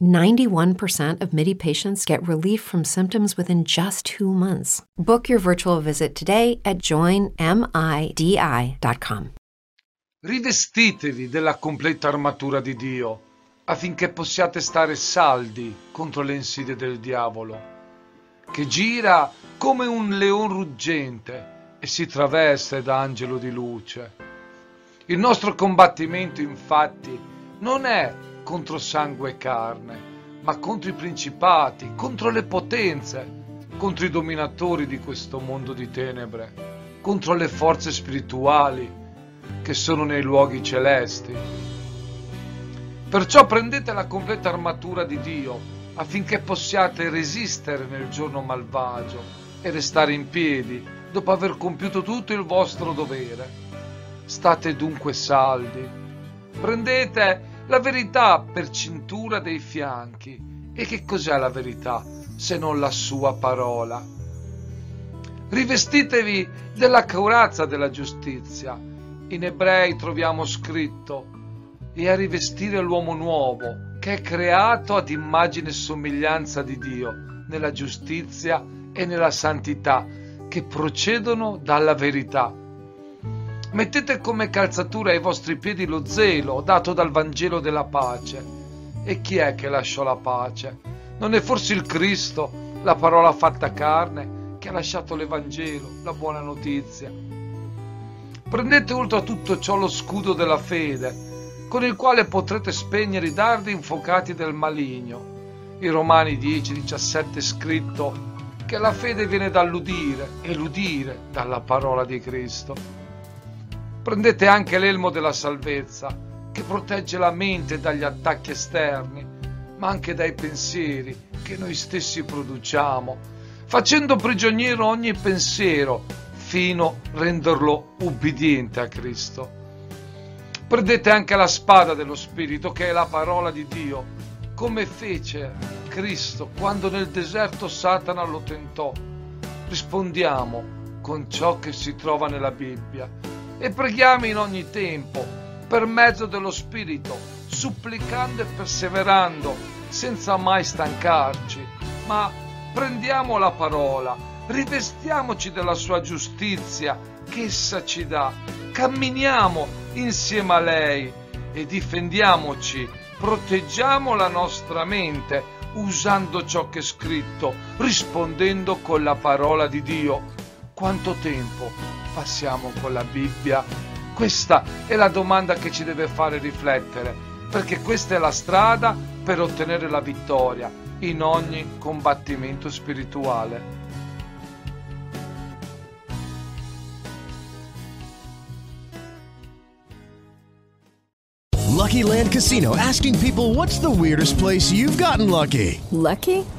91% of MIDI patients get relief from symptoms within just two months. Book your virtual visit today at joinmidi.com. Rivestitevi della completa armatura di Dio affinché possiate stare saldi contro le insidie del diavolo, che gira come un leon ruggente e si traveste da angelo di luce. Il nostro combattimento, infatti, non è contro sangue e carne, ma contro i principati, contro le potenze, contro i dominatori di questo mondo di tenebre, contro le forze spirituali che sono nei luoghi celesti. Perciò prendete la completa armatura di Dio affinché possiate resistere nel giorno malvagio e restare in piedi dopo aver compiuto tutto il vostro dovere. State dunque saldi. Prendete la verità per cintura dei fianchi. E che cos'è la verità se non la sua parola? Rivestitevi della corazza della giustizia. In ebrei troviamo scritto e a rivestire l'uomo nuovo, che è creato ad immagine e somiglianza di Dio, nella giustizia e nella santità, che procedono dalla verità. Mettete come calzatura ai vostri piedi lo zelo dato dal Vangelo della pace. E chi è che lasciò la pace? Non è forse il Cristo, la parola fatta carne, che ha lasciato l'Evangelo, la buona notizia? Prendete oltre a tutto ciò lo scudo della fede, con il quale potrete spegnere i dardi infuocati del maligno. In Romani 10-17 è scritto che la fede viene dall'udire e l'udire dalla parola di Cristo. Prendete anche l'elmo della salvezza, che protegge la mente dagli attacchi esterni, ma anche dai pensieri che noi stessi produciamo, facendo prigioniero ogni pensiero fino a renderlo ubbidiente a Cristo. Prendete anche la spada dello Spirito, che è la parola di Dio, come fece Cristo quando nel deserto Satana lo tentò. Rispondiamo con ciò che si trova nella Bibbia e preghiamo in ogni tempo per mezzo dello Spirito, supplicando e perseverando senza mai stancarci, ma prendiamo la parola, rivestiamoci della sua giustizia che essa ci dà, camminiamo insieme a lei e difendiamoci, proteggiamo la nostra mente usando ciò che è scritto, rispondendo con la parola di Dio. Quanto tempo passiamo con la Bibbia? Questa è la domanda che ci deve fare riflettere, perché questa è la strada per ottenere la vittoria in ogni combattimento spirituale. Lucky Land Casino asking people what's the weirdest place you've gotten lucky? Lucky?